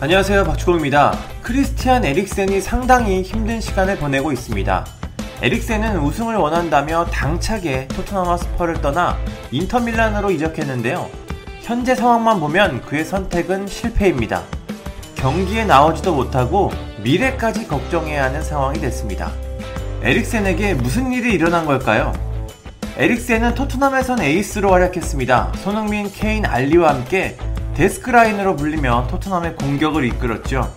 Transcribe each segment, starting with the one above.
안녕하세요 박주공입니다. 크리스티안 에릭센이 상당히 힘든 시간을 보내고 있습니다. 에릭센은 우승을 원한다며 당차게 토트넘 하스퍼를 떠나 인터밀란으로 이적했는데요. 현재 상황만 보면 그의 선택은 실패입니다. 경기에 나오지도 못하고 미래까지 걱정해야 하는 상황이 됐습니다. 에릭센에게 무슨 일이 일어난 걸까요? 에릭센은 토트넘에선 에이스로 활약했습니다. 손흥민, 케인, 알리와 함께 데스크라인으로 불리며 토트넘의 공격을 이끌었죠.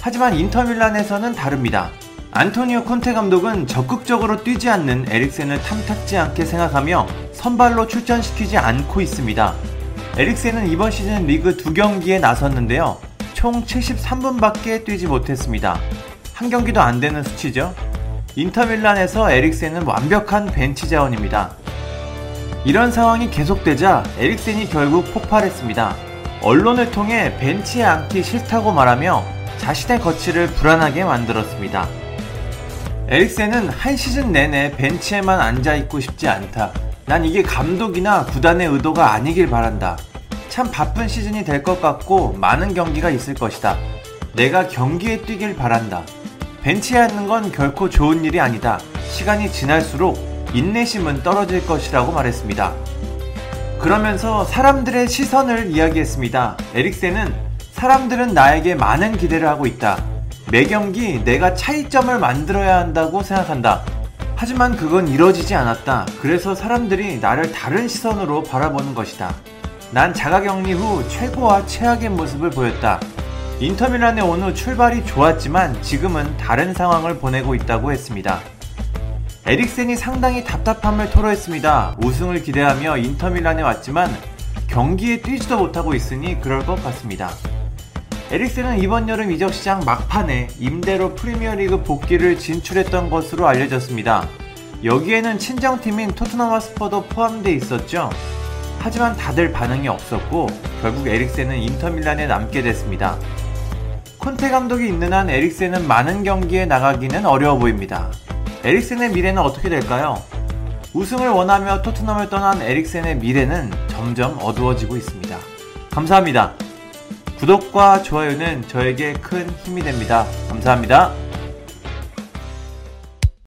하지만 인터밀란에서는 다릅니다. 안토니오 콘테 감독은 적극적으로 뛰지 않는 에릭센을 탐탁지 않게 생각하며 선발로 출전시키지 않고 있습니다. 에릭센은 이번 시즌 리그 두 경기에 나섰는데요. 총 73분밖에 뛰지 못했습니다. 한 경기도 안 되는 수치죠. 인터밀란에서 에릭센은 완벽한 벤치 자원입니다. 이런 상황이 계속되자 에릭센이 결국 폭발했습니다. 언론을 통해 벤치에 앉기 싫다고 말하며 자신의 거취를 불안하게 만들었습니다. 에릭센은 한 시즌 내내 벤치에만 앉아있고 싶지 않다. 난 이게 감독이나 구단의 의도가 아니길 바란다. 참 바쁜 시즌이 될 것 같고 많은 경기가 있을 것이다. 내가 경기에 뛰길 바란다. 벤치에 앉는 건 결코 좋은 일이 아니다. 시간이 지날수록 인내심은 떨어질 것이라고 말했습니다. 그러면서 사람들의 시선을 이야기했습니다. 에릭센은 사람들은 나에게 많은 기대를 하고 있다. 매 경기 내가 차이점을 만들어야 한다고 생각한다. 하지만 그건 이뤄지지 않았다. 그래서 사람들이 나를 다른 시선으로 바라보는 것이다. 난 자가격리 후 최고와 최악의 모습을 보였다. 인터밀란에 온 후 출발이 좋았지만 지금은 다른 상황을 보내고 있다고 했습니다. 에릭센이 상당히 답답함을 토로했습니다. 우승을 기대하며 인터밀란에 왔지만 경기에 뛰지도 못하고 있으니 그럴 것 같습니다. 에릭센은 이번 여름 이적 시장 막판에 임대로 프리미어리그 복귀를 진출했던 것으로 알려졌습니다. 여기에는 친정팀인 토트넘 하스퍼도 포함되어 있었죠. 하지만 다들 반응이 없었고 결국 에릭센은 인터밀란에 남게 됐습니다. 콘테 감독이 있는 한 에릭센은 많은 경기에 나가기는 어려워 보입니다. 에릭센의 미래는 어떻게 될까요? 우승을 원하며 토트넘을 떠난 에릭센의 미래는 점점 어두워지고 있습니다. 감사합니다. 구독과 좋아요는 저에게 큰 힘이 됩니다. 감사합니다.